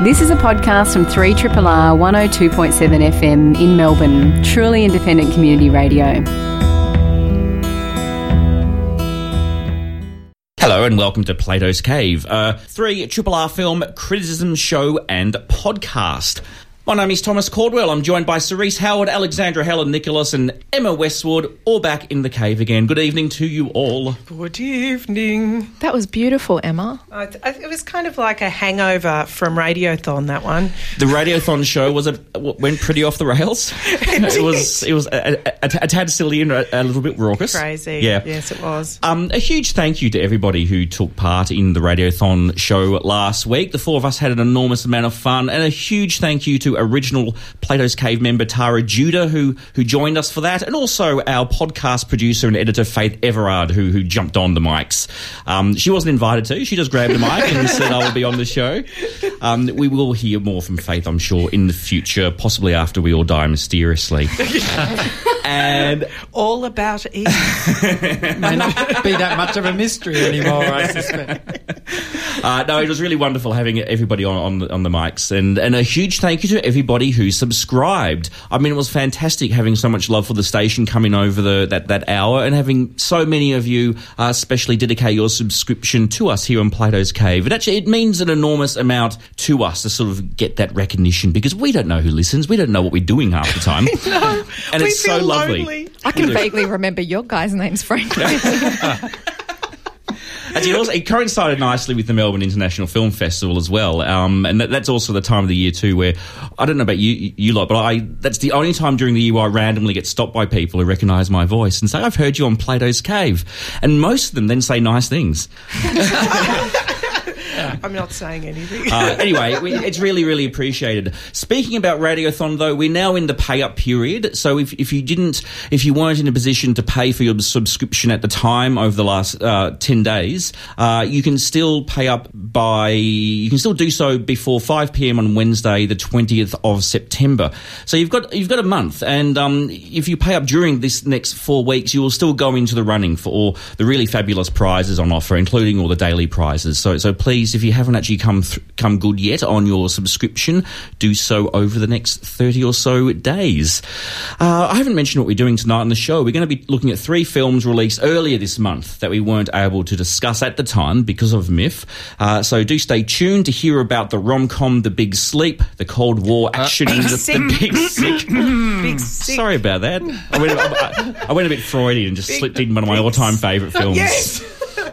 This is a podcast from 3RRR 102.7 FM in Melbourne, truly independent community radio. Hello and welcome to Plato's Cave, a 3 Triple R film criticism show and podcast. My name is Thomas Caldwell. I'm joined by Cerise Howard, Alexandra Heller-Nicholas, and Emma Westwood, all back in the cave again. Good evening to you all. Good evening. That was beautiful, Emma. I, I, it was kind of like a hangover from Radiothon. That one. The Radiothon show was a, went pretty off the rails. It, it was it was a, a, a, tad silly and a, little bit raucous. Crazy. Yeah. Yes, it was. Um, a huge thank you to everybody who took part in the Radiothon show last week. The four of us had an enormous amount of fun, and a huge thank you to original Plato's Cave member Tara Judah, who who joined us for that, and also our podcast producer and editor Faith Everard, who who jumped on the mics. Um, she wasn't invited to; she just grabbed a mic and said, "I will be on the show." Um, we will hear more from Faith, I'm sure, in the future, possibly after we all die mysteriously. and all about Eve. May not be that much of a mystery anymore, I suspect. Uh, no, it was really wonderful having everybody on on the, on the mics, and and a huge thank you to everybody who subscribed. I mean, it was fantastic having so much love for the station coming over the that that hour, and having so many of you uh, especially dedicate your subscription to us here in Plato's Cave. It actually it means an enormous amount to us to sort of get that recognition because we don't know who listens, we don't know what we're doing half the time, no, and it's so lovely. Lonely. I can vaguely remember your guys' names, frankly. It, also, it coincided nicely with the Melbourne International Film Festival as well, um, and that, that's also the time of the year too where I don't know about you, you lot, but I that's the only time during the year where I randomly get stopped by people who recognise my voice and say, "I've heard you on Plato's Cave," and most of them then say nice things. I'm not saying anything. Uh, anyway, we, it's really, really appreciated. Speaking about Radiothon, though, we're now in the pay up period. So if, if you didn't, if you weren't in a position to pay for your subscription at the time over the last uh, 10 days, uh, you can still pay up by, you can still do so before 5 p.m. on Wednesday, the 20th of September. So you've got, you've got a month. And um, if you pay up during this next four weeks, you will still go into the running for all the really fabulous prizes on offer, including all the daily prizes. So, so please, if you haven't actually come th- come good yet on your subscription, do so over the next 30 or so days. Uh, I haven't mentioned what we're doing tonight on the show. We're going to be looking at three films released earlier this month that we weren't able to discuss at the time because of MIFF. Uh, so do stay tuned to hear about the rom-com The Big Sleep, the Cold War action Big the, the Big Sick. Big sick. Sorry about that. I went, I, I went a bit Freudian and just Big- slipped in one of my all-time favourite films. Yes.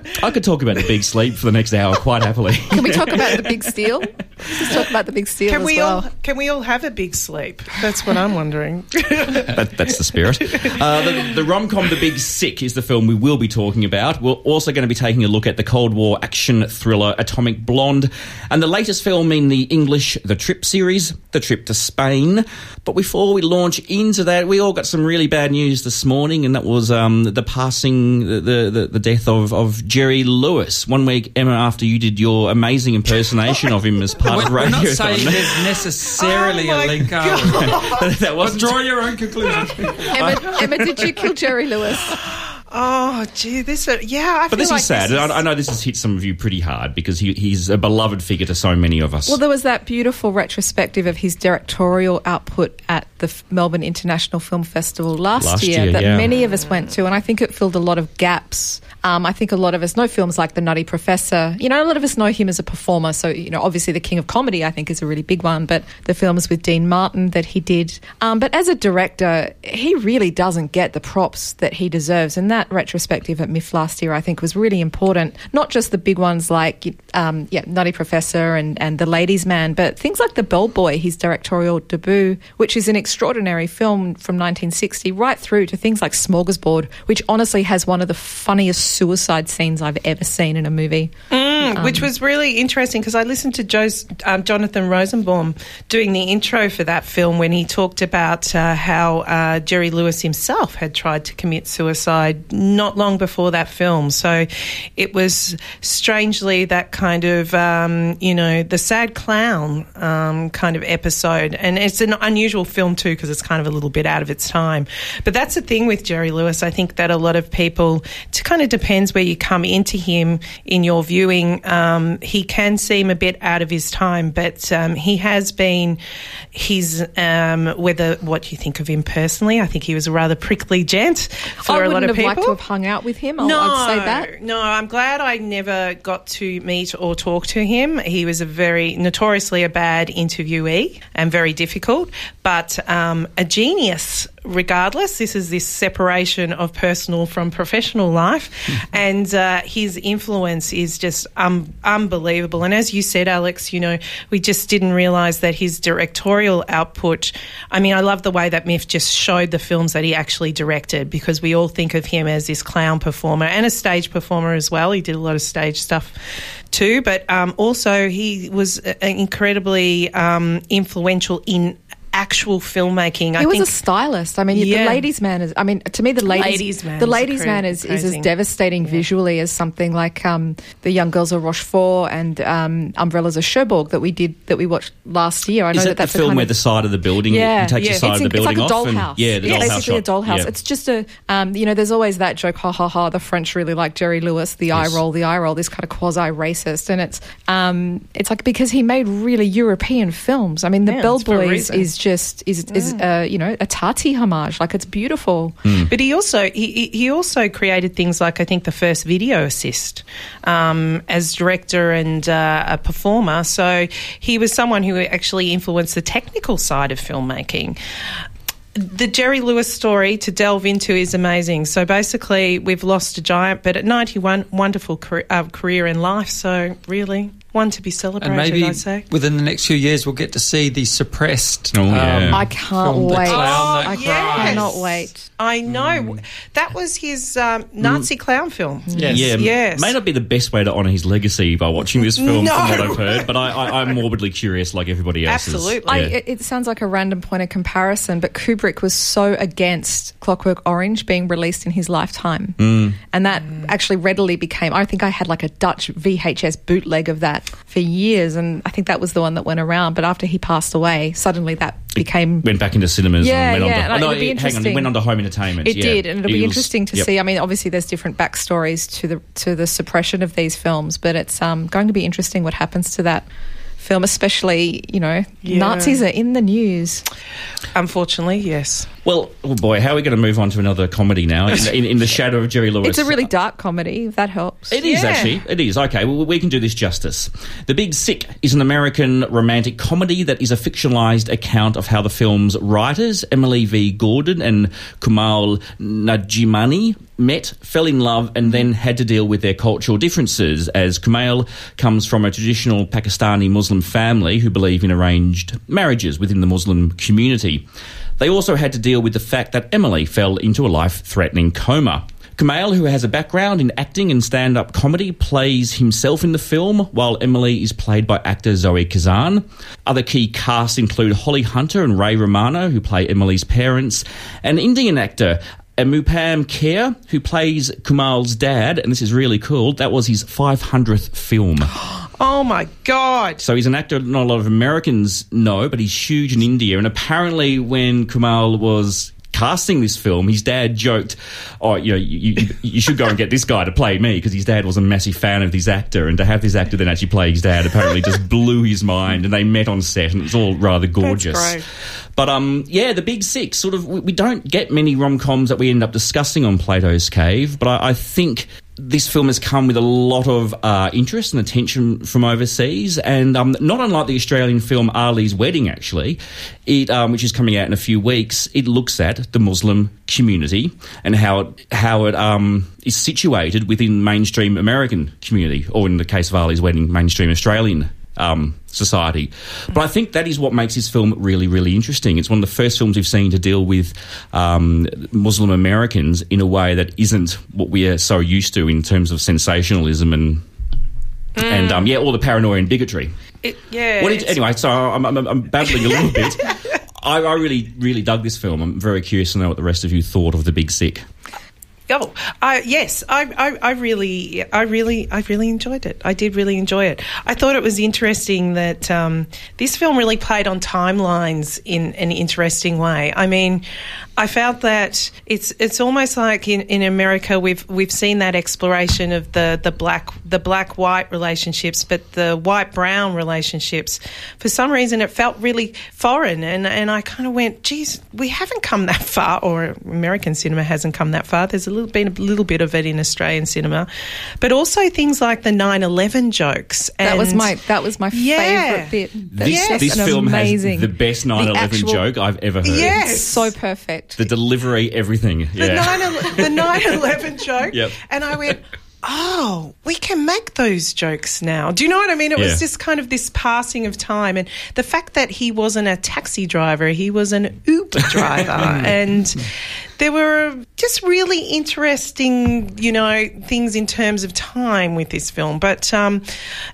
I could talk about The Big Sleep for the next hour quite happily. Can we talk about the big steal? Let's talk about the big steal Can as we well. all can we all have a big sleep? That's what I'm wondering. that, that's the spirit. Uh, the, the rom com The Big Sick is the film we will be talking about. We're also going to be taking a look at the Cold War action thriller Atomic Blonde and the latest film in the English The Trip series, The Trip to Spain. But before we launch into that, we all got some really bad news this morning, and that was um, the passing, the, the, the death of, of Jerry Lewis. One week, Emma, after you did your amazing impersonation of him as part of We're, we're not saying there's necessarily Oh a link up. that But wasn't draw your own conclusion. Emma, Emma, did you kill Jerry Lewis? oh, gee, this. Uh, yeah, I But feel this like is sad. This and I, I know this has hit some of you pretty hard because he, he's a beloved figure to so many of us. Well, there was that beautiful retrospective of his directorial output at the F- Melbourne International Film Festival last, Last year, year, that yeah. many of us went to, and I think it filled a lot of gaps. Um, I think a lot of us know films like The Nutty Professor. You know, a lot of us know him as a performer. So, you know, obviously The King of Comedy, I think, is a really big one. But the films with Dean Martin that he did. Um, but as a director, he really doesn't get the props that he deserves. And that retrospective at MIFF last year, I think, was really important. Not just the big ones like, um, yeah, Nutty Professor and, and The Ladies' Man, but things like The Bellboy, his directorial debut, which is an extraordinary film from 1960, right through to things like Smorgasbord, which honestly has one of the funniest suicide scenes I've ever seen in a movie. Mm, which was really interesting because I listened to Joe's, um, Jonathan Rosenbaum doing the intro for that film when he talked about uh, how uh, Jerry Lewis himself had tried to commit suicide not long before that film. So it was strangely that kind of, um, you know, the sad clown um, kind of episode. And it's an unusual film too because it's kind of a little bit out of its time. But that's the thing with Jerry Lewis. I think that a lot of people, it kind of depends where you come into him in your viewing. Um, he can seem a bit out of his time, but um, he has been, he's, um, whether what you think of him personally, I think he was a rather prickly gent for a lot of people. Liked to have hung out with him. I'll, no, I'd say that. no, I'm glad I never got to meet or talk to him. He was a very notoriously a bad interviewee and very difficult, but um, a genius. Regardless, this is this separation of personal from professional life, and uh, his influence is just um, unbelievable. And as you said, Alex, you know, we just didn't realise that his directorial output. I mean, I love the way that Miff just showed the films that he actually directed because we all think of him as this clown performer and a stage performer as well. He did a lot of stage stuff too, but um, also he was uh, incredibly um, influential in actual filmmaking. I He was think a stylist. I mean, Yeah. the ladies' man is. I mean, to me, the ladies, Ladies' Man the is ladies' man is, is as crazy. devastating visually as something like um, the Young Girls of Rochefort and um, Umbrellas of Cherbourg that we did that we watched last year. I know Is that that the that's a film kind where of- the side of the building yeah, you take yeah. the side it's, of the in- it's building like a off? and- dollhouse. yeah, the it's dollhouse basically shot. a dollhouse. Yeah. It's just a, um, you know, there's always that joke, ha ha ha. The French really like Jerry Lewis, the eye roll, the eye roll. This kind of quasi racist, and it's, um, it's like because he made really European films. I mean, the Yeah, Bell it's for a Boys is just is is uh, you know a Tati homage. Like it's beautiful. But he also he, he- he also created things like I think the first video assist um, as director and uh, a performer. So he was someone who actually influenced the technical side of filmmaking. The Jerry Lewis story to delve into is amazing. So basically, we've lost a giant, but at 91, wonderful career, uh, career in life. So really, one to be celebrated, And maybe I'd say. within the next few years, we'll get to see the suppressed. um, Oh, yeah. I can't film, The wait. Clown That Oh, I yes. cannot wait. I know that was his um, Nazi clown film. Yes. Yeah, Yes. may not be the best way to honour his legacy by watching this film, No. from what I've heard, but I, I, I'm morbidly curious, like everybody else. Absolutely. I, Yeah. it, it sounds like a random point of comparison, but Kubrick was so against Clockwork Orange being released in his lifetime. Mm. And that actually readily became, I think I had like a Dutch VHS bootleg of that for years. And I think that was the one that went around. But after he passed away, suddenly that became. went back into cinemas Yeah, and went yeah, on and to, oh, it'll no, be it- hang on, it interesting. went on to home entertainment. It yeah. did, and it'll It be was- interesting to yep. see. I mean, obviously, there's different backstories to the to the suppression of these films, but it's um, going to be interesting what happens to that film, especially you know, Yeah. Nazis are in the news. Unfortunately, yes. Well, oh boy, how are we going to move on to another comedy now? In, in, in the shadow of Jerry Lewis. It's a really dark comedy, if that helps. It is Yeah. actually. It is. Okay, well, we can do this justice. The Big Sick is an American romantic comedy that is a fictionalized account of how the film's writers, Emily V. Gordon and Kumail Nanjiani, met, fell in love, and mm-hmm. then had to deal with their cultural differences, as Kumail comes from a traditional Pakistani Muslim family who believe in arranged marriages within the Muslim community. They also had to deal with the fact that Emily fell into a life threatening coma. Kumail, who has a background in acting and stand up comedy, plays himself in the film, while Emily is played by actor Zoe Kazan. Other key casts include Holly Hunter and Ray Romano, who play Emily's parents, and Indian actor Anupam Kher, who plays Kumail's dad, and this is really cool. That was his 500th film. Oh my God. So he's an actor not a lot of Americans know, but he's huge in India. And apparently, when Kumail was casting this film, his dad joked, "Oh, you know, you, you, you should go and get this guy to play me," because his dad was a massive fan of this actor, and to have this actor then actually play his dad apparently just blew his mind. And they met on set, and it was all rather gorgeous. But um, yeah, the Big Sick. Sort of, we, we don't get many rom coms that we end up discussing on Plato's Cave, but I, I think this film has come with a lot of uh, interest and attention from overseas, and um, not unlike the Australian film Ali's Wedding, actually, it um, which is coming out in a few weeks. It looks at the Muslim community and how it, how it um, is situated within mainstream American community, or in the case of Ali's Wedding, mainstream Australian um, society. But I think that is what makes this film really, really interesting. It's one of the first films we've seen to deal with um, Muslim Americans in a way that isn't what we are so used to in terms of sensationalism and. And um, yeah, all the paranoia and bigotry. It, yeah. What did, anyway, so I'm, I'm, I'm babbling a little bit. I, I really, really dug this film. I'm very curious to know what the rest of you thought of The Big Sick. Oh, yes, I, I, I really, I really, I really enjoyed it. I did really enjoy it. I thought it was interesting that um, this film really played on timelines in an interesting way. I mean, I felt that it's it's almost like in, in America we've we've seen that exploration of the, the black the black white relationships, but the white brown relationships. For some reason, it felt really foreign, and and I kind of went, geez, we haven't come that far, or American cinema hasn't come that far. There's a little been a little bit of it in Australian cinema, but also things like the 9/11 jokes. That was my that was my Yeah. favorite bit. That's This, just this film amazing. has the best 9/11 actual- joke I've ever heard. Yes. It's so perfect. The delivery, everything. the Yeah. 9 the 9/11 joke, Yep. and I went. Oh, we can make those jokes now. Do you know what I mean? It Yeah. was just kind of this passing of time, and the fact that he wasn't a taxi driver, he was an Uber driver, and there were just really interesting, you know, things in terms of time with this film. But um,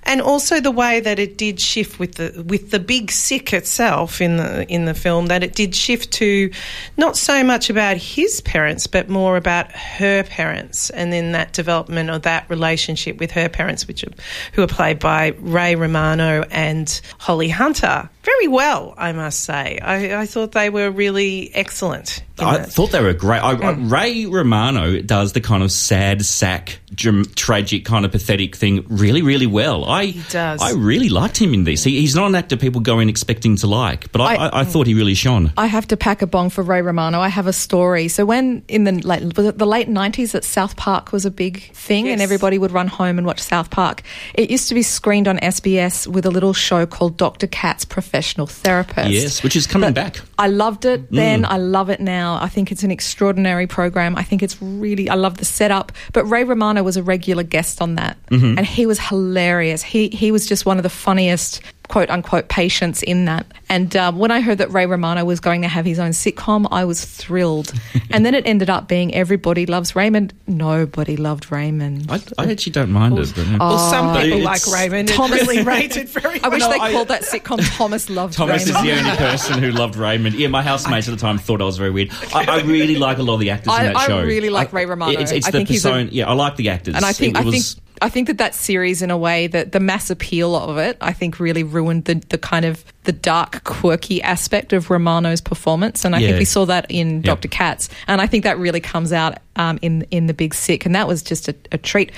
and also the way that it did shift with the with the big sick itself in the in the film, that it did shift to not so much about his parents, but more about her parents, and then that development of that relationship with her parents, which are, who are played by Ray Romano and Holly Hunter, very well, I must say. I, I thought they were really excellent. I that. thought they were great. I, I, mm. Ray Romano does the kind of sad sack, dram- tragic, kind of pathetic thing really, really well. I He does. I really liked him in this. He, he's not an actor people go in expecting to like, but I, I- I, I mm. thought he really shone. I have to pack a bong for Ray Romano. I have a story. So when in the late was it the late nineties that South Park was a big thing and everybody would run home and watch South Park. It used to be screened on SBS with a little show called Dr. Katz Professional Therapist. Yes, which is coming But back. I loved Mm. it then. I love it now. I think it's an extraordinary program. I think it's really, I love the setup. But Ray Romano was a regular guest on that. Mm-hmm. And he was hilarious. He, he was just one of the funniest quote unquote patients in that. And um, when I heard that Ray Romano was going to have his own sitcom, I was thrilled. and then it ended up being Everybody Loves Raymond. Nobody loved Raymond. I, I actually don't mind it. But, yeah. well, some But people it's- like Raymond. It Thomas- really rated very I wish well. they I- called that sitcom Thomas Loved Raymond. Thomas Raymond. is the only person who loved Raymond. Yeah, my housemates at the time thought I was very weird. I, I really like a lot of the actors I- in that I show. really like I- Ray Romano. It's, it's I the think he's a- persona. yeah, I like the actors. And I think It I think was- I think that that series, in a way, that the mass appeal of it, I think, really ruined the the kind of the dark, quirky aspect of Romano's performance. And I Yeah. think we saw that in Yep. Doctor Katz, and I think that really comes out um, in in the Big Sick, and that was just a, a treat.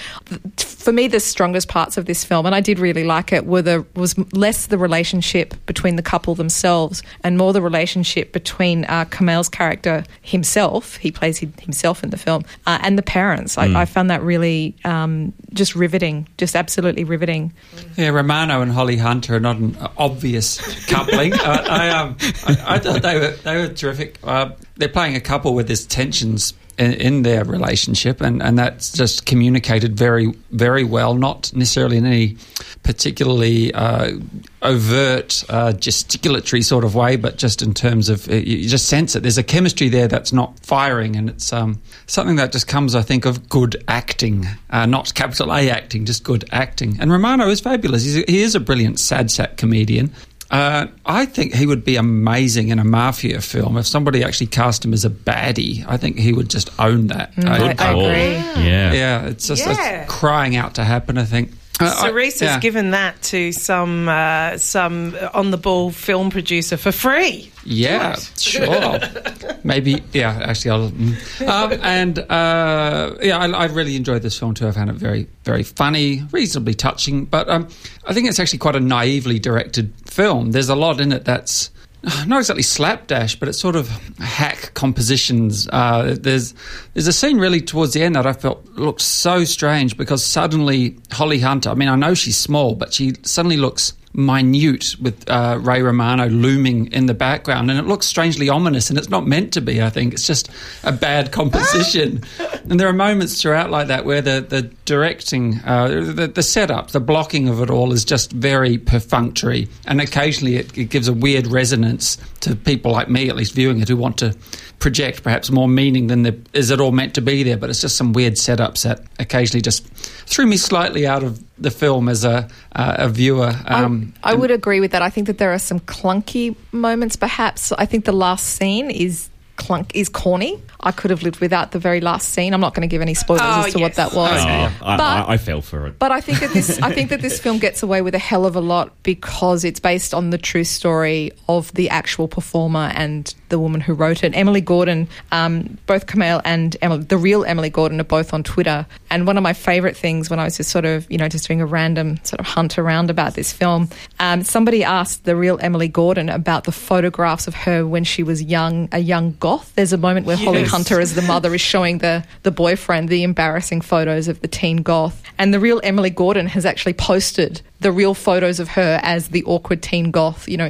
For me, the strongest parts of this film, and I did really like it, were the was less the relationship between the couple themselves and more the relationship between uh, Kumail's character himself. He plays himself in the film, uh, and the parents. I, I found that really um, just riveting, just absolutely riveting. Yeah, Romano and Holly Hunter are not an obvious coupling. uh, I, um, I, I thought they were they were terrific. Uh, they're playing a couple with this tensions in, in their relationship, and, and that's just communicated very very well. Not necessarily in any particularly uh, overt uh, gesticulatory sort of way, but just in terms of you just sense it. There's a chemistry there that's not firing, and it's um, something that just comes, I think, of good acting, uh, not capital A acting, just good acting. And Romano is fabulous. He's he is a brilliant sad sack comedian. Uh, I think he would be amazing in a mafia film if somebody actually cast him as a baddie. I think he would just own that. Uh, I- I agree. Yeah. yeah, it's just it's crying out to happen. I think. Uh, Cerise yeah. has given that to some uh, some on the ball film producer for free. Yeah, sure. Maybe, yeah. Actually, I'll. mm. Um, and uh, yeah, I, I really enjoyed this film too. I found it very, very funny, reasonably touching. But um, I think it's actually quite a naively directed film. There's a lot in it that's not exactly slapdash, but it's sort of hack compositions. Uh, there's there's a scene really towards the end that I felt looked so strange because suddenly Holly Hunter. I mean, I know she's small, but she suddenly looks minute with uh, Ray Romano looming in the background, and it looks strangely ominous, and it's not meant to be. I think it's just a bad composition, and there are moments throughout like that where the the directing, uh, the, the setup, the blocking of it all is just very perfunctory, and occasionally it, it gives a weird resonance to people like me, at least viewing it, who want to project perhaps more meaning than there is it all meant to be there. But it's just some weird setups that occasionally just threw me slightly out of the film as a uh, a viewer. Um, I, would agree with that. I think that there are some clunky moments, perhaps. I think the last scene is clunk is corny. I could have lived without the very last scene. I'm not going to give any spoilers Oh, as to what that was. Oh, I, But- I, I fell for it. But I think that this I think that this film gets away with a hell of a lot because it's based on the true story of the actual performer and the woman who wrote it. Emily Gordon, um, both Kumail and Emily, the real Emily Gordon, are both on Twitter. And one of my favourite things when I was just sort of you know just doing a random sort of hunt around about this film, um, somebody asked the real Emily Gordon about the photographs of her when she was young, a young goth. There's a moment where Holly Hunter as the mother is showing the the boyfriend the embarrassing photos of the teen goth. And the real Emily Gordon has actually posted the real photos of her as the awkward teen goth you know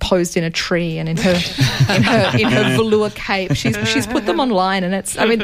posed in a tree and in her in her in her velour cape. She's she's put them online and it's I mean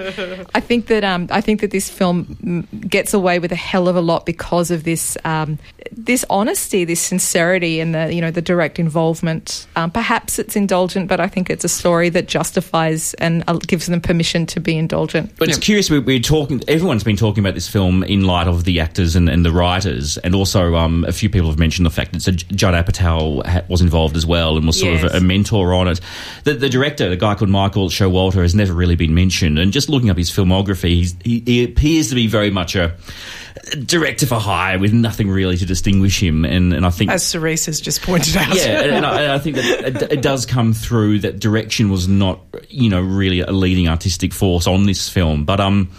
I think that um I think that this film gets away with a hell of a lot because of this um this honesty this sincerity and the you know the direct involvement um, perhaps it's indulgent but I think it's a story that justifies and uh, gives them permission to be indulgent But it's curious. We, we're talking. Everyone's been talking about this film in light of the actors and, and the writers, and also um, a few people have mentioned the fact that so Judd Apatow ha- was involved as well and was sort of a, a mentor on it. The, the director, the guy called Michael Showalter, has never really been mentioned. And just looking up his filmography, he's, he, he appears to be very much a director for hire with nothing really to distinguish him. And, and I think As Cerise has just pointed out. yeah, and, I, and I think that it, it does come through that direction was not, you know, really a leading artistic force on this film. But um,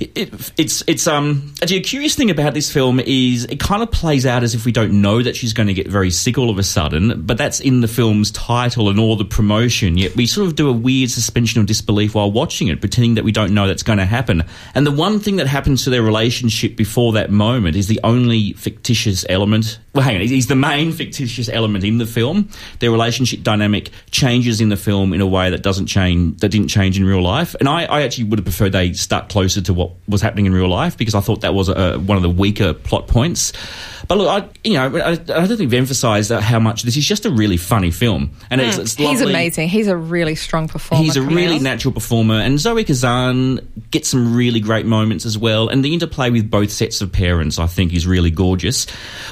it, it, it's it's um, actually a curious thing about this film is it kind of plays out as if we don't know that she's going to get very sick all of a sudden, but that's in the film's title and all the promotion. Yet we sort of do a weird suspension of disbelief while watching it, pretending that we don't know that's going to happen. And the one thing that happens to their relationship before that moment is the only fictitious element. Well, hang on, he's the main fictitious element in the film. Their relationship dynamic changes in the film in a way that doesn't change, that didn't change in real life. And I, I actually would have preferred they stuck closer to what was happening in real life because I thought that was a, one of the weaker plot points. But look, I, you know, I, I don't think we've emphasised how much this is just a really funny film, and it's, hmm. it's he's amazing. He's a really strong performer He's a really natural performer, and Zoe Kazan gets some really great moments as well. And the interplay with both sets of parents, I think, is really gorgeous.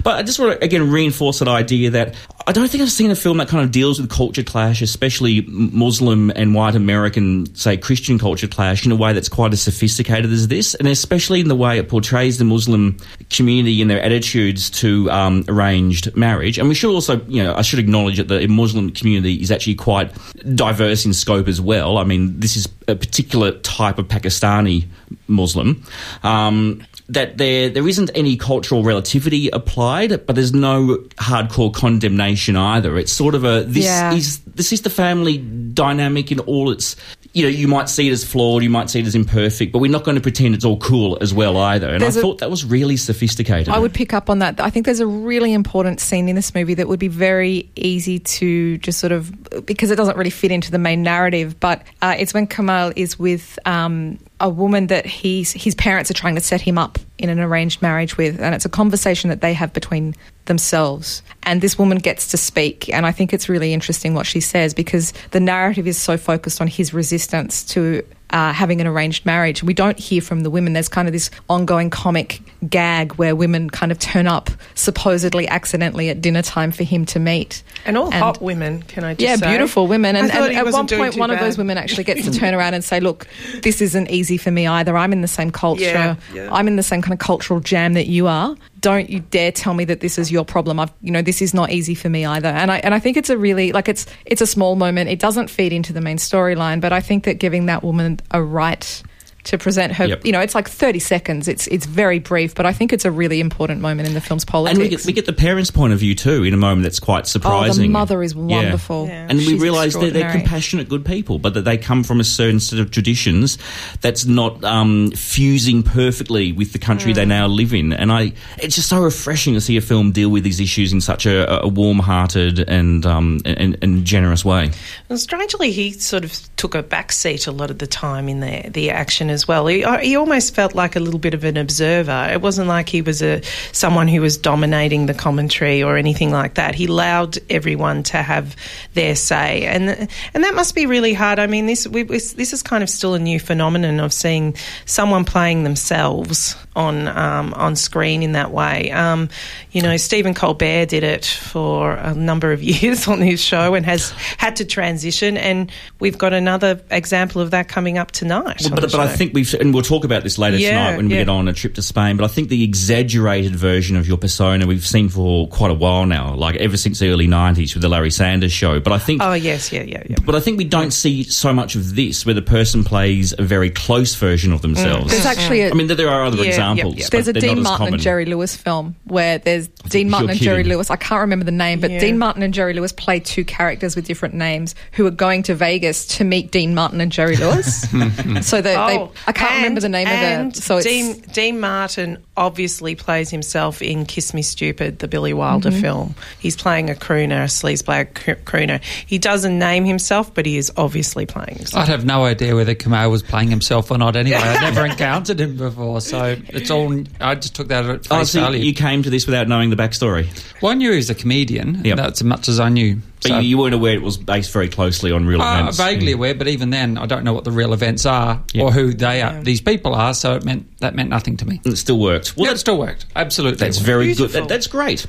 But I just want to again reinforce that idea that I don't think I've seen a film that kind of deals with culture clash, especially Muslim and white American, say, Christian culture clash, in a way that's quite as sophisticated as this, and especially in the way it portrays the Muslim community and their attitudes to um, arranged marriage. And we should also, you know, I should acknowledge that the Muslim community is actually quite diverse in scope as well. I mean, this is a particular type of Pakistani Muslim. Um, that there there isn't any cultural relativity applied, but there's no hardcore condemnation either. It's sort of a this Yeah. is this is the family dynamic in all its you know, you might see it as flawed, you might see it as imperfect, but we're not going to pretend it's all cool as well either. And There's I a- thought that was really sophisticated. I would pick up on that. I think there's a really important scene in this movie that would be very easy to just sort of because it doesn't really fit into the main narrative. But uh, it's when Kumail is with um, a woman that he's his parents are trying to set him up in an arranged marriage with, and it's a conversation that they have between themselves. And this woman gets to speak, and I think it's really interesting what she says because the narrative is so focused on his resistance to uh, having an arranged marriage. We don't hear from the women. There's kind of this ongoing comic gag where women kind of turn up supposedly accidentally at dinner time for him to meet. And all hot women, can I just Yeah, say? beautiful women. And, and at one point, one of those women actually gets to turn around and say, Look, this isn't easy for me either. I'm in the same culture. Yeah, yeah. I'm in the same kind of cultural jam that you are. Don't you dare tell me that this is your problem. I've, you know, this is not easy for me either. And I and I think it's a really like it's it's a small moment. It doesn't feed into the main storyline, but I think that giving that woman a right to present her, Yep. you know, it's like 30 seconds. It's it's very brief, but I think it's a really important moment in the film's politics. and we get, we get the parents' point of view too in a moment that's quite surprising. oh, surprising. the mother is wonderful. Yeah. And we realise that they're compassionate, good people, but that they come from a certain set of traditions that's not um, fusing perfectly with the country Mm. they now live in. And I, it's just so refreshing to see a film deal with these issues in such a, a warm-hearted and, um, and and generous way. And strangely, he sort of took a back seat a lot of the time in the the action as well. He, uh, he almost felt like a little bit of an observer. It wasn't like he was a someone who was dominating the commentary or anything like that. He allowed everyone to have their say, and and that must be really hard. I mean, this we, this is kind of still a new phenomenon of seeing someone playing themselves on um, on screen in that way. Um, you know, Stephen Colbert did it for a number of years on his show and has had to transition, and we've got another example of that coming up tonight. Well, but, but I think we've, and we'll talk about this later Yeah, tonight when we yeah. get on a trip to Spain. But I think the exaggerated version of your persona we've seen for quite a while now, like ever since the early '90s with the Larry Sanders Show. But I think Oh yes, yeah, yeah, yeah. But I think we don't see so much of this where the person plays a very close version of themselves. There's actually a, I mean, there are other Yeah, examples. yep. but there's a Dean not Martin common. and Jerry Lewis film where there's Dean Martin you're and Jerry. Lewis. I can't remember the name, but Yeah. Dean Martin and Jerry Lewis play two characters with different names who are going to Vegas to meet Dean Martin and Jerry Lewis. so they, they, oh. I can't remember the name and of it. So it's, Dean, Dean Martin obviously plays himself in Kiss Me Stupid, the Billy Wilder Mm-hmm. film. He's playing a crooner, a sleazebag crooner. He doesn't name himself, but he is obviously playing himself. I'd have no idea whether Kumail was playing himself or not anyway. I'd never encountered him before, so it's all. I just took that at face Oh, so value. you came to this without knowing the backstory, well, I knew he was a comedian. Yep. That's as much as I knew. But So- you, you weren't aware it was based very closely on real Uh, events. vaguely aware, but even then, I don't know what the real events are Yeah. or who they are. These people are, so it meant that meant nothing to me. It still worked. Well, yeah, it still worked. Absolutely, that's worked. very good. That, that's great.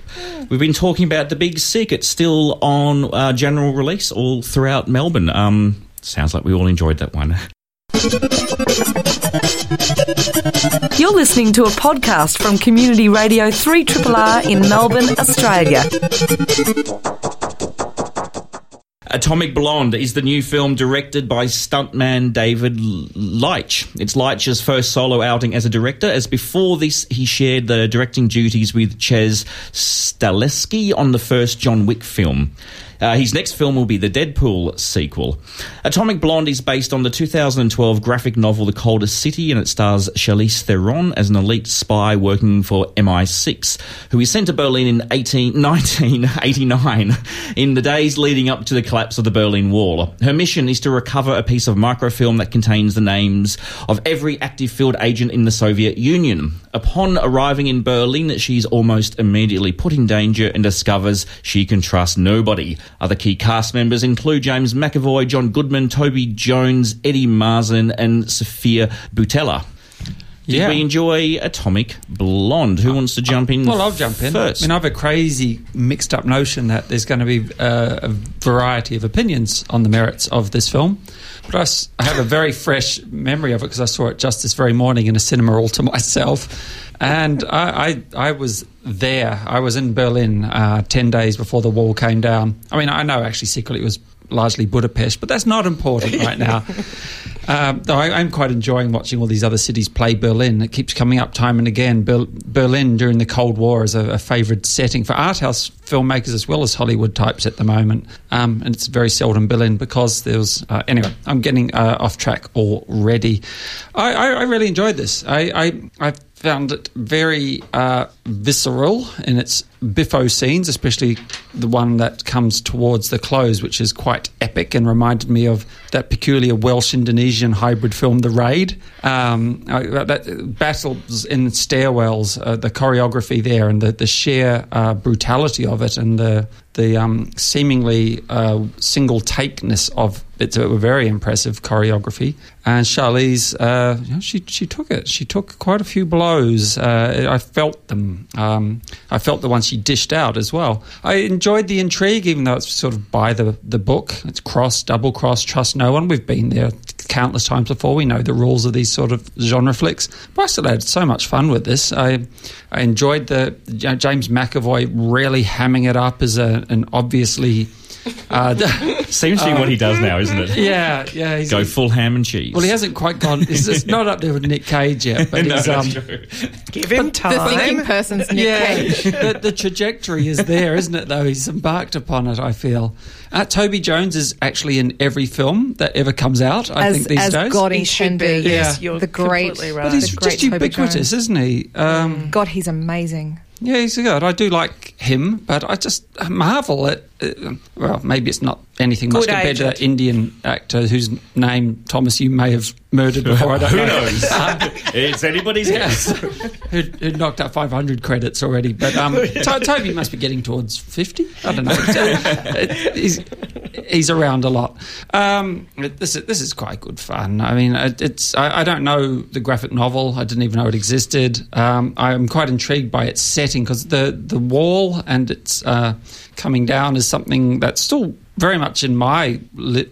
We've been talking about the Big Sick. It's still on uh, general release all throughout Melbourne. Um, sounds like we all enjoyed that one. You're listening to a podcast from Community Radio 3RR in Melbourne, Australia. Atomic Blonde is the new film directed by stuntman David Leitch. It's Leitch's first solo outing as a director, as before this he shared the directing duties with Chad Stahelski on the first John Wick film. Uh, his next film will be the Deadpool sequel. Atomic Blonde is based on the 2012 graphic novel The Coldest City, and it stars Charlize Theron as an elite spy working for MI6, who is sent to Berlin in 18, 1989 in the days leading up to the collapse of the Berlin Wall. Her mission is to recover a piece of microfilm that contains the names of every active field agent in the Soviet Union. Upon arriving in Berlin, she's almost immediately put in danger and discovers she can trust nobody. Other key cast members include James McAvoy, John Goodman, Toby Jones, Eddie Marsan, and Sofia Boutella. Did Yeah. we enjoy Atomic Blonde? Who wants to jump in? Well, I'll jump in. first. I mean, I have a crazy mixed up notion that there's going to be uh, a variety of opinions on the merits of this film. But I have a very fresh memory of it because I saw it just this very morning in a cinema all to myself. And I, I, I was there. I was in Berlin uh, 10 days before the wall came down. I mean, I know actually secretly it was largely Budapest, but that's not important right now. Um, though I, I'm quite enjoying watching all these other cities play Berlin. It keeps coming up time and again. Ber- Berlin during the Cold War is a, a favoured setting for art house filmmakers as well as Hollywood types at the moment. Um, and it's very seldom Berlin because there was. Uh, anyway, I'm getting uh, off track already. I, I, I really enjoyed this. I, I, I found it very uh, visceral in its biffo scenes, especially the one that comes towards the close, which is quite epic and reminded me of that peculiar Welsh Indonesian hybrid film, The Raid. Um, that battles in stairwells, uh, the choreography there, and the, the sheer uh, brutality of it, and the the um, seemingly uh, single takeness of it's a very impressive choreography. And Charlize, uh, you know, she she took it. She took quite a few blows. Uh, I felt them. Um, I felt the ones she dished out as well. I enjoyed the intrigue, even though it's sort of by the the book. It's cross, double cross, trust no one. We've been there countless times before. We know the rules of these sort of genre flicks. But I still had so much fun with this. I I enjoyed the you know, James McAvoy really hamming it up as a, an obviously. Uh, Seems to be what he does now, isn't it? yeah, yeah. He's, Go full ham and cheese. well, he hasn't quite gone. It's, it's not up there with Nick Cage yet, but no, he's, that's um, true. Give him time. the thinking person's Nick yeah, Cage. the, the trajectory is there, isn't it? Though he's embarked upon it. I feel. Uh, Toby Jones is actually in every film that ever comes out. I as, think these as days. God He should be. intended. Yes, Yeah. you're The great- completely but he's just Toby ubiquitous, Jones. isn't he? Um, God, he's amazing. Yeah, he's good. I do like him, but I just marvel at. Uh, well, maybe it's not anything much Good compared to that agent. Indian actor whose name Thomas you may have murdered before. I don't Who know. knows? it's anybody's guess. who, who knocked up 500 credits already. But um, to- Toby must be getting towards 50. I don't know. Uh, he's, he's around a lot. Um, this, is, this is quite good fun. I mean, it- it's I, I don't know the graphic novel. I didn't even know it existed. Um, I'm quite intrigued by its setting because the, the wall and its uh, coming down is something that's still very much in my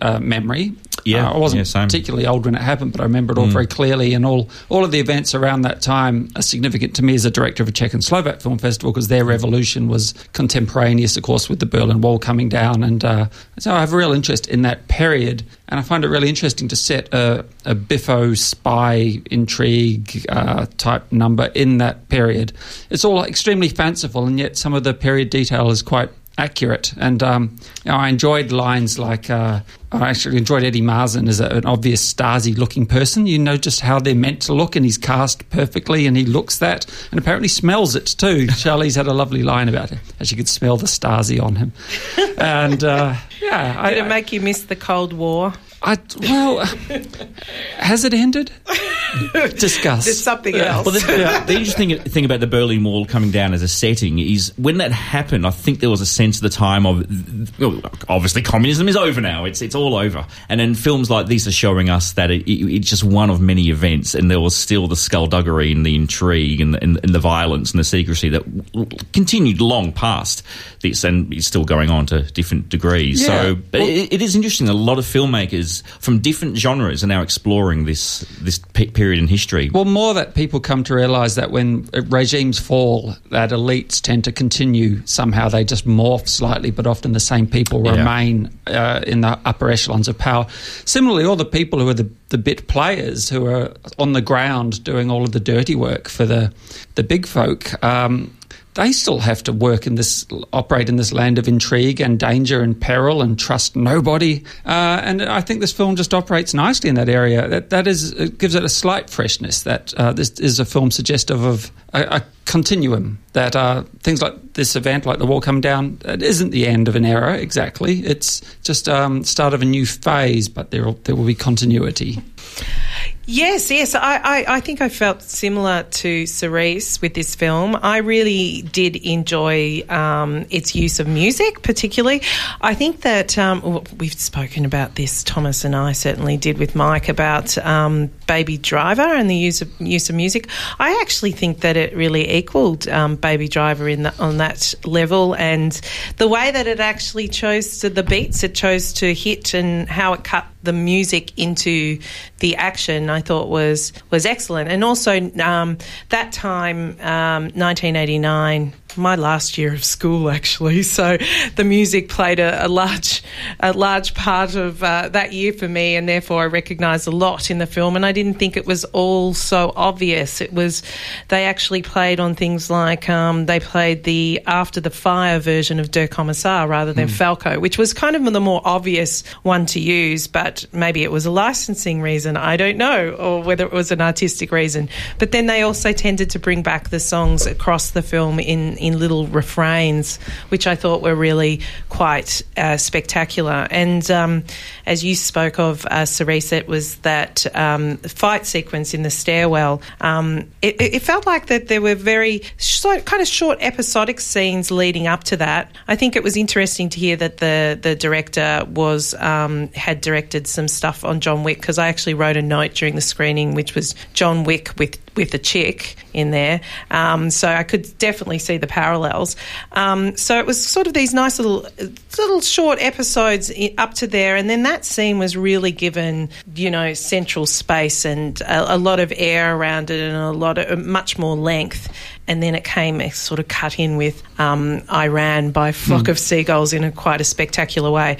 uh, memory. Yeah, Uh, I wasn't yeah, particularly old when it happened, but I remember it all very clearly. And all, all of the events around that time are significant to me as a director of a Czech and Slovak film festival because their revolution was contemporaneous, of course, with the Berlin Wall coming down. And uh, so I have a real interest in that period. And I find it really interesting to set a, a Biffo spy intrigue uh, type number in that period. It's all extremely fanciful, and yet some of the period detail is quite accurate. And um, you know, I enjoyed lines like uh, I actually enjoyed Eddie Marsan as a, an obvious Stasi looking person. You know just how they're meant to look, and he's cast perfectly, and he looks that, and apparently smells it too. Charlize had a lovely line about it, as you could smell the Stasi on him. And uh, yeah, I, Did it make you miss the Cold War? I, well, has it ended? Discuss. There's something else. Well, the, the interesting thing about the Berlin Wall coming down as a setting is when that happened, I think there was a sense at the time of obviously communism is over now; it's it's all over. And then films like these are showing us that it, it, it's just one of many events, and there was still the skullduggery and the intrigue and the, and, and the violence and the secrecy that continued long past this, and is still going on to different degrees. Yeah. So, but it, it is interesting. A lot of filmmakers from different genres are now exploring this this pe- period in history. Well, more that people come to realise that when uh, regimes fall, that elites tend to continue somehow. They just morph slightly, but often the same people Yeah. remain uh, in the upper echelons of power. Similarly, all the people who are the, the bit players who are on the ground doing all of the dirty work for the the big folk. Um, they still have to work in this, operate in this land of intrigue and danger and peril and trust nobody. Uh, and I think this film just operates nicely in that area. That that is it gives it a slight freshness. That uh, this is a film suggestive of a, a continuum. That uh, things like this event, like the wall coming down, it isn't the end of an era exactly. It's just um, start of a new phase, but there there will be continuity. Yes, yes. I, I, I think I felt similar to Cerise with this film. I really did enjoy um, its use of music, particularly. I think that um, we've spoken about this, Thomas and I certainly did with Mike, about um, Baby Driver and the use of, use of music. I actually think that it really equaled um, Baby Driver in the, on that level and the way that it actually chose to, the beats it chose to hit and how it cut the music into the action, I thought was was excellent. And also um, that time, um, 1989, my last year of school actually. So the music played a, a large a large part of uh, that year for me, and therefore I recognised a lot in the film. And I didn't think it was all so obvious. It was they actually played on things like um, they played the After the Fire version of Der Kommissar rather than Falco, which was kind of the more obvious one to use, but maybe it was a licensing reason. I don't know, or whether it was an artistic reason. But then they also tended to bring back the songs across the film in, in little refrains, which I thought were really quite uh, spectacular. And um, as you spoke of, uh, Cerise, it was that um, fight sequence in the stairwell. Um, it, it felt like that there were very short, kind of short episodic scenes leading up to that. I think it was interesting to hear that the the director was um, had directed some stuff on John Wick because I actually wrote a note during the screening, which was John Wick with with a chick in there. Um, so I could definitely see the parallels. Um, so it was sort of these nice little little short episodes up to there, and then that scene was really given, you know, central space and a, a lot of air around it, and a lot of much more length. And then it came it sort of cut in with um, I Ran by a flock of seagulls in a quite a spectacular way.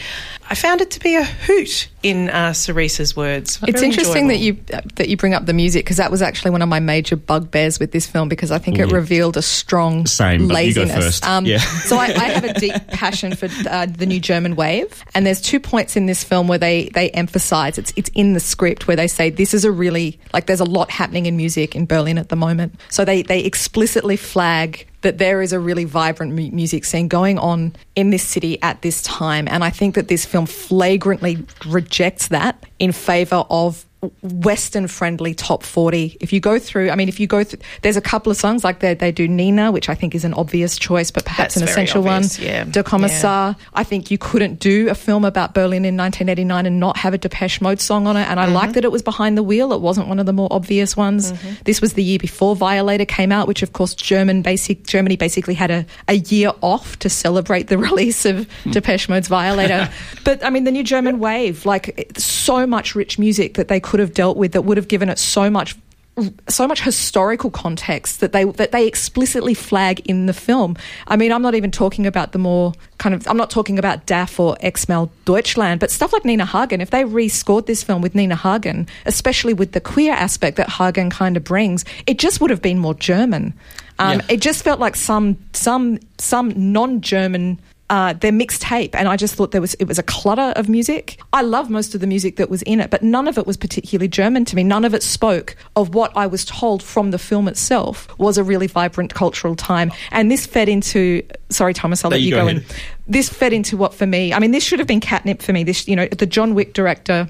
I found it to be a hoot, in uh, Cerise's words. It's Very interesting that you that you bring up the music because that was actually one of my major bugbears with this film because I think it revealed a strong Same, but you go laziness. Um. Yeah. so I, I have a deep passion for uh, the new German wave, and there's two points in this film where they they emphasize it's it's in the script where they say this is a really like there's a lot happening in music in Berlin at the moment. So they they explicitly flag that there is a really vibrant mu- music scene going on in this city at this time. And I think that this film flagrantly rejects that in favour of Western friendly top 40. If you go through, I mean, if you go through, there's a couple of songs like they, they do Nina, which I think is an obvious choice, but perhaps That's an essential obvious, one. yeah. Der Kommissar. I think you couldn't do a film about Berlin in 1989 and not have a Depeche Mode song on it. And I like mm-hmm. that it was behind the wheel. It wasn't one of the more obvious ones. Mm-hmm. This was the year before Violator came out, which of course German basic Germany basically had a, a year off to celebrate the release of hmm. Depeche Mode's Violator. but I mean, the new German wave, like so much rich music that they could have dealt with that would have given it so much so much historical context that they that they explicitly flag in the film. I mean, I'm not even talking about the more kind of I'm not talking about DAF or Xmal Deutschland, but stuff like Nina Hagen. If they rescored this film with Nina Hagen, especially with the queer aspect that Hagen kind of brings, it just would have been more German. Um, Yeah. It just felt like some some some non-German uh, their mixtape, and I just thought there was it was a clutter of music. I love most of the music that was in it, but none of it was particularly German to me. None of it spoke of what I was told from the film itself was a really vibrant cultural time, and this fed into. Sorry, Thomas, I'll No, let you you go go, in. This fed into what for me. I mean, this should have been catnip for me. This, you know, the John Wick director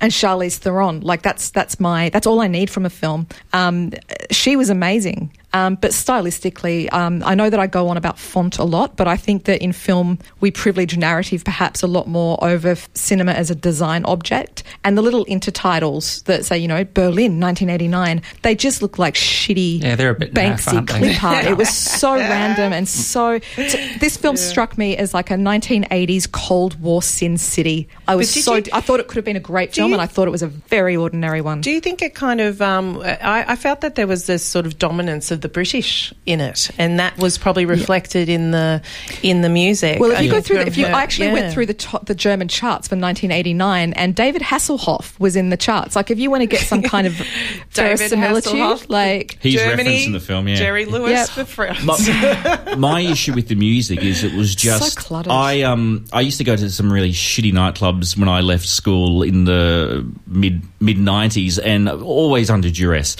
and Charlize Theron. Like that's that's my that's all I need from a film. Um, she was amazing. Um, but stylistically, um, I know that I go on about font a lot, but I think that in film we privilege narrative perhaps a lot more over cinema as a design object. And the little intertitles that say, you know, Berlin, 1989, they just look like shitty Yeah, they're a bit Banksy aren't clip art. It was so random and so. t- this film struck me as like a 1980s Cold War Sin City. I was so. you- I thought it could have been a great film, you- and I thought it was a very ordinary one. Do you think it kind of? Um, I, I felt that there was this sort of dominance of the British in it, and that was probably reflected in the in the music. Well, if you I go through, the, if you I actually yeah. went through the to- the German charts for 1989, and David Hasselhoff was in the charts. Like, if you want to get some kind of David verisimilitude, Hasselhoff. like He's Germany, referenced in the film, yeah. Jerry Lewis Yep. for friends. My, my issue with the music is it was just so cluttered. I um I used to go to some really shitty nightclubs when I left school in the mid mid nineties and always under duress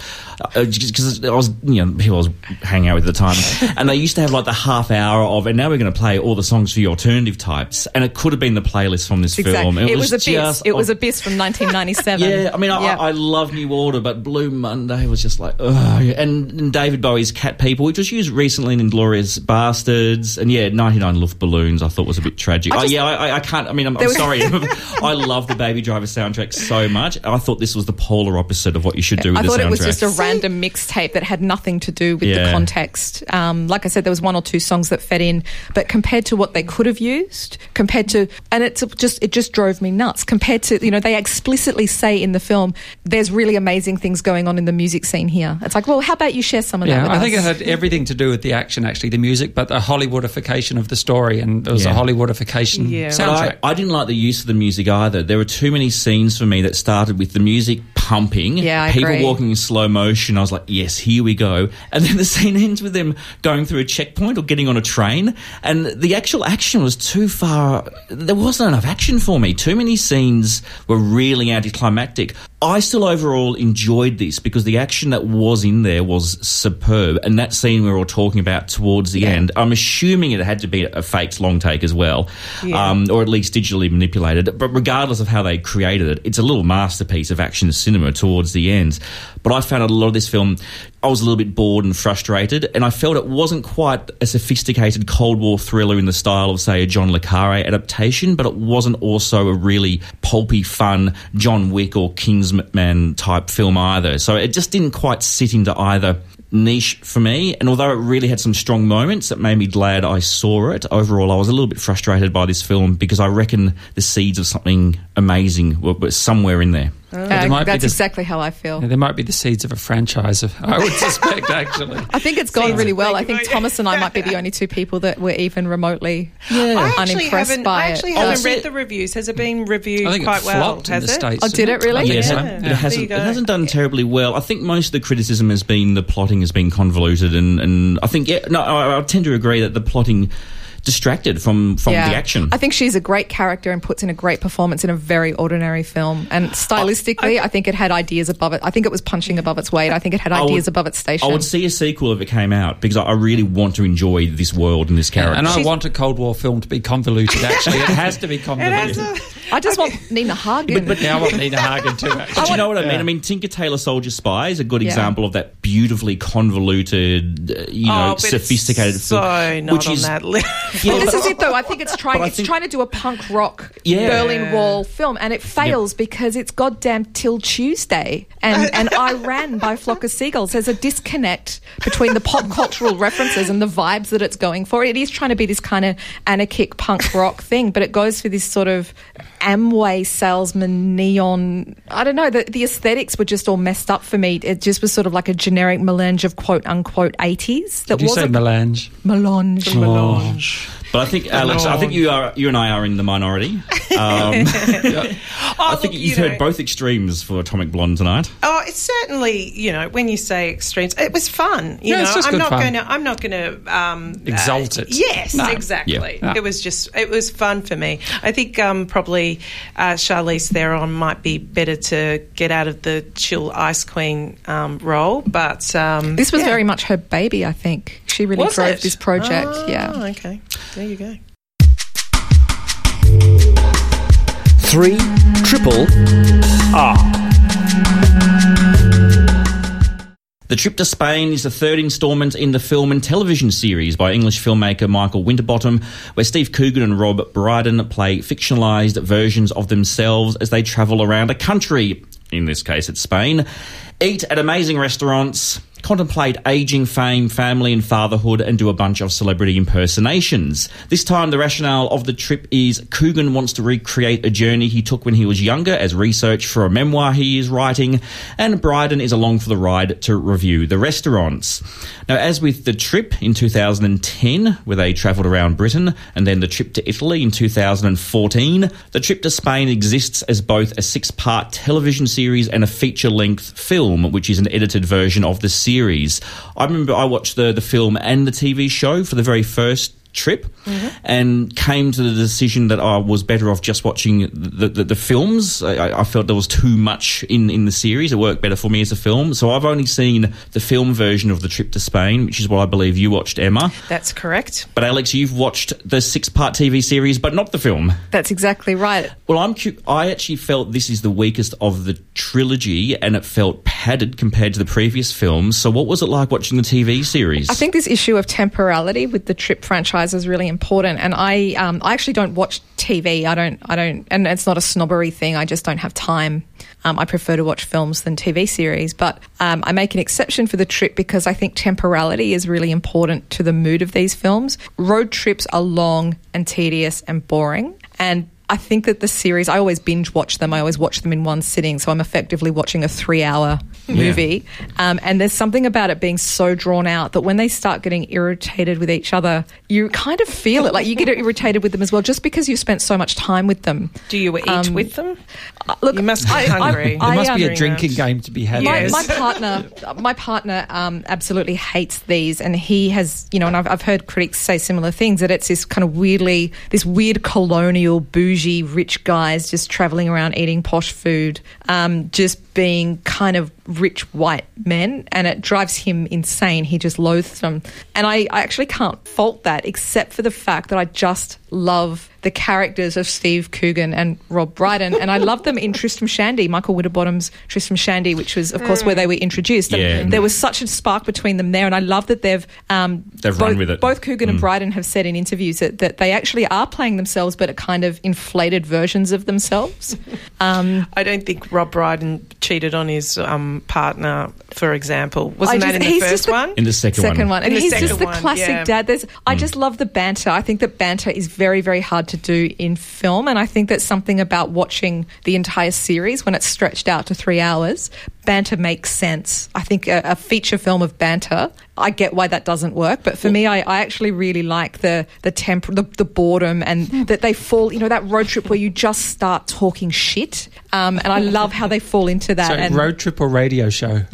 because I was you know people I was hanging out with at the time and they used to have like the half hour of and now we're going to play all the songs for the alternative types and it could have been the playlist from this film. exactly, it, was, a bis. just- It was a bis from 1997. yeah, I mean, I. I, I love New Order, but Blue Monday was just like, ugh. And, and David Bowie's Cat People, which was used recently in Inglourious Basterds, and yeah, 99 Luft Balloons, I thought was a bit tragic. I oh, yeah, I, I- I can't, I mean, I'm, I'm was- sorry. I love the Baby Driver soundtrack so much. I thought this was the polar opposite of what you should do with I the thought soundtrack. it was just a random mixtape that had nothing to do with the context. Um, like I said, there was one or two songs that fed in, but compared to what they could have used, compared to, and it's just it just drove me nuts. Compared to, you know, they explicitly say in the film, "There's really amazing things going on in the music scene here." It's like, well, how about you share some of that? Yeah, with I think it us? had everything to do with the action, actually, the music, but the Hollywoodification of the story, and there was Yeah. a Hollywoodification Yeah. Soundtrack. I, I didn't like the use of the music either. There were too many scenes for me that started with the music pumping, Yeah, I people agree. walking in slow motion. I was like, yes, here we go. And then the scene ends with them going through a checkpoint or getting on a train. And the actual action was too far. There wasn't enough action for me. Too many scenes were really anticlimactic. I still overall enjoyed this because the action that was in there was superb. And that scene we were all talking about towards the end, I'm assuming it had to be a faked long take as well, um, or at least digitally manipulated. But regardless of how they created it, it's a little masterpiece of action cinema towards the end. But I found a lot of this film, I was a little bit bored and frustrated, and I felt it wasn't quite a sophisticated Cold War thriller in the style of, say, a John Le Carre adaptation, but it wasn't also a really pulpy, fun John Wick or Kingsman type film either. So it just didn't quite sit into either niche for me. And although it really had some strong moments that made me glad I saw it, overall I was a little bit frustrated by this film because I reckon the seeds of something amazing were, were somewhere in there. Uh, might that's this- exactly how I feel. Yeah, there might be the seeds of a franchise, I would suspect, actually. I think it's gone Seems- really well. I think mate. Thomas and I might be the only two people that were even remotely I actually unimpressed haven't. by I actually it. haven't Honestly- read the reviews. Has it been reviewed I think quite it well? flopped in Has the it? States. Oh, did it really? Yes, so. Yeah. it, There it you hasn't. It hasn't done terribly well. I think most of the criticism has been the plotting has been convoluted, and, and I think yeah, no, I, I tend to agree that the plotting distracted from from the action. I think she's a great character and puts in a great performance in a very ordinary film. And stylistically, I, think it had ideas above it. I think it was punching above its weight. I think it had ideas would- above its station. I would see a sequel if it came out because I I really want to enjoy this world and this character. And I want a Cold War film to be convoluted. Actually, it has to be It has convoluted. a- I just want Nina Hagen. But now I want Nina Hagen too. But Actually. you know what I mean? Yeah. I mean, Tinker Tailor Soldier Spy is a good Yeah. example of that beautifully convoluted, uh, you know, oh, but sophisticated it's so film, not which on is that list. Yeah, Well, this is it though. I think it's trying. But It's think- trying to do a punk rock Yeah. Berlin Wall film, and it fails because it's goddamn Till Tuesday and and I Ran by Flock of Seagulls. There's a disconnect between the pop cultural references and the vibes that it's going for. It is trying to be this kind of anarchic punk rock thing, but it goes for this sort of Amway salesman neon. I don't know. The, the aesthetics were just all messed up for me. It just was sort of like a generic melange of quote unquote 80s. That Did you say wasn't melange? melange. Melange. But I think Alex, I think you are you and I are in the minority. Um, I think look, you've you heard know- both extremes for Atomic Blonde tonight. Oh, it's certainly you know when you say extremes, it was fun. You Yeah, it's know, just I'm good not fun. going to. I'm not going to um, Exalt uh, it. Yes, No. exactly. Yeah. No. It was just it was fun for me. I think um, probably uh, Charlize Theron might be better to get out of the chill ice queen um, role, but um, This was yeah. very much her baby, I think. She really Was drove it? this project. Oh, yeah. Okay. There you go. Three triple R. The Trip to Spain is the third instalment in the film and television series by English filmmaker Michael Winterbottom, where Steve Coogan and Rob Brydon play fictionalised versions of themselves as they travel around a country, in this case it's Spain, eat at amazing restaurants, contemplate aging, fame, family, and fatherhood, and do a bunch of celebrity impersonations. This time, the rationale of the trip is Coogan wants to recreate a journey he took when he was younger as research for a memoir he is writing, and Brydon is along for the ride to review the restaurants. Now, as with the trip in 2010, where they travelled around Britain, and then the trip to Italy in 2014, the trip to Spain exists as both a six part television series and a feature length film, which is an edited version of the series. I remember I watched the, the film and the TV show for the very first trip mm-hmm. and came to the decision that I was better off just watching the, the, the films. I, I felt there was too much in, in the series. It worked better for me as a film. So I've only seen the film version of the trip to Spain, which is what I believe you watched, Emma. That's correct. But Alex, you've watched the six part TV series, but not the film. That's exactly right. Well, I'm cu- I actually felt this is the weakest of the trilogy, and it felt padded compared to the previous films. So, what was it like watching the TV series? I think this issue of temporality with the Trip franchise is really important, and I um, I actually don't watch TV. I don't I don't, and it's not a snobbery thing. I just don't have time. Um, I prefer to watch films than TV series, but um, I make an exception for the trip because I think temporality is really important to the mood of these films. Road trips are long and tedious and boring, and I think that the series, I always binge watch them. I always watch them in one sitting. So I'm effectively watching a three hour movie. Um, and there's something about it being so drawn out that when they start getting irritated with each other, you kind of feel it. Like you get irritated with them as well, just because you've spent so much time with them. Do you eat Um, with them? Uh, Look, You must be I- I- hungry. I, There must um, be a drinking that. game to be had. my, Yes. my partner, my partner, um, absolutely hates these, and he has, you know, and I've, I've heard critics say similar things that it's this kind of weirdly, this weird colonial, bougie, rich guys just traveling around eating posh food, um, just being kind of rich white men, and it drives him insane. He just loathes them, and I, I actually can't fault that, except for the fact that I just love the characters of Steve Coogan and Rob Brydon, and I love them in Tristram Shandy, Michael Winterbottom's Tristram Shandy, which was, of course, where they were introduced. And Yeah. There was such a spark between them there, and I love that they've um, They've both, run with it. Both Coogan and Brydon have said in interviews that, that they actually are playing themselves, but are kind of inflated versions of themselves. Um, I don't think Rob Brydon cheated on his um, partner, for example. Wasn't that in the he's first just the- one? in the second, second one, and In he's second just the classic yeah. dad. There's, I just love the banter. I think that banter is very, very hard to do in film, and I think that's something about watching the entire series when it's stretched out to three hours. Banter makes sense. I think a, a feature film of banter. I get why that doesn't work, but for me, I, I actually really like the the temp, the, the boredom, and that they fall. You know, that road trip where you just start talking shit, um, and I love how they fall into that. So and road trip or radio show?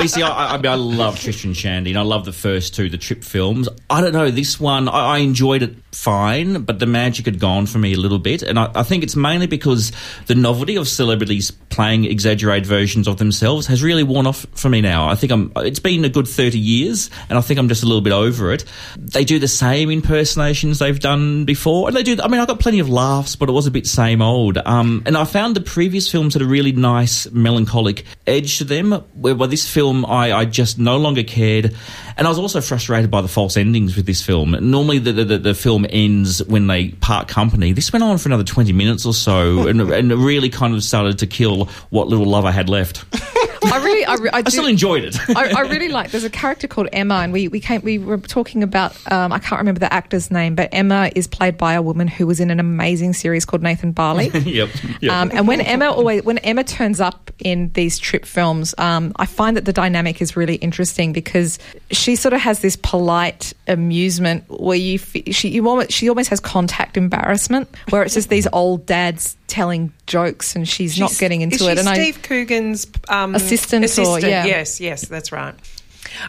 You see, I, I, mean, I love Tristan and Shandy, and I love the first two, the Trip films. I don't know, this one, I, I enjoyed it fine, but the magic had gone for me a little bit, and I, I think it's mainly because the novelty of celebrities playing exaggerated versions of themselves has really worn off for me now. I think I'm. It's been a good thirty years, and I think I'm just a little bit over it. They do the same impersonations they've done before, and they do. I mean, I got plenty of laughs, but it was a bit same old. Um, and I found the previous films had a really nice melancholic edge to them. Where by this film, I, I just no longer cared, and I was also frustrated by the false endings with this film. Normally, the the, the film ends when they part company. This went on for another twenty minutes or so, and, and really kind of started to kill what little love I had left. I really, I, re- I, I still enjoyed it. I, I really like. There's a character called Emma, and we we came. We were talking about. Um, I can't remember the actor's name, but Emma is played by a woman who was in an amazing series called Nathan Barley. yep. yep. Um, and when Emma always when Emma turns up in these trip films, um, I find that the dynamic is really interesting because she sort of has this polite amusement where you fe- she you almost, she almost has contact embarrassment where it's just these old dads telling jokes and she's, not getting into is she it. And I Steve Coogan's um, Assistant or- yeah. Yes, yes, that's right.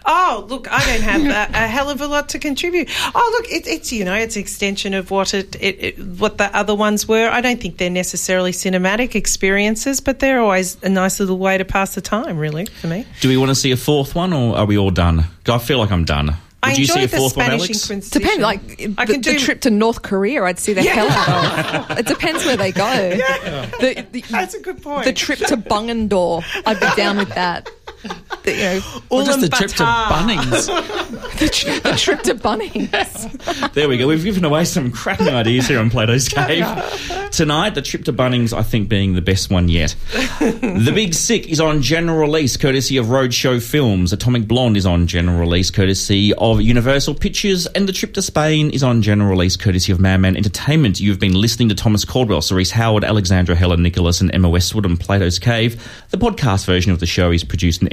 Oh, look, I don't have a, a hell of a lot to contribute. Oh, look, it, it's you know, it's extension of what it, it, it what the other ones were. I don't think they're necessarily cinematic experiences, but they're always a nice little way to pass the time, really, for me. Do we want to see a fourth one, or are we all done? I feel like I'm done. Would I you see enjoyed a the fourth one, Spanish Alex? Inquisition. Depends, like I the, can the trip to North Korea, I'd see the hell out of. It depends where they go. The, the, That's a good point. the trip to Bungendore, I'd be down with that. The, you know, Or just the trip to Bunnings. the, tri- the trip to Bunnings. There we go. We've given away some cracking ideas here on Plato's Cave. Tonight, the trip to Bunnings, I think, being the best one yet. the Big Sick is on general release, courtesy of Roadshow Films. Atomic Blonde is on general release, courtesy of Universal Pictures. And The Trip to Spain is on general release, courtesy of Madman Entertainment. You've been listening to Thomas Caldwell, Cerise Howard, Alexandra Heller-Nicholas, and Emma Westwood on Plato's Cave. The podcast version of the show is produced and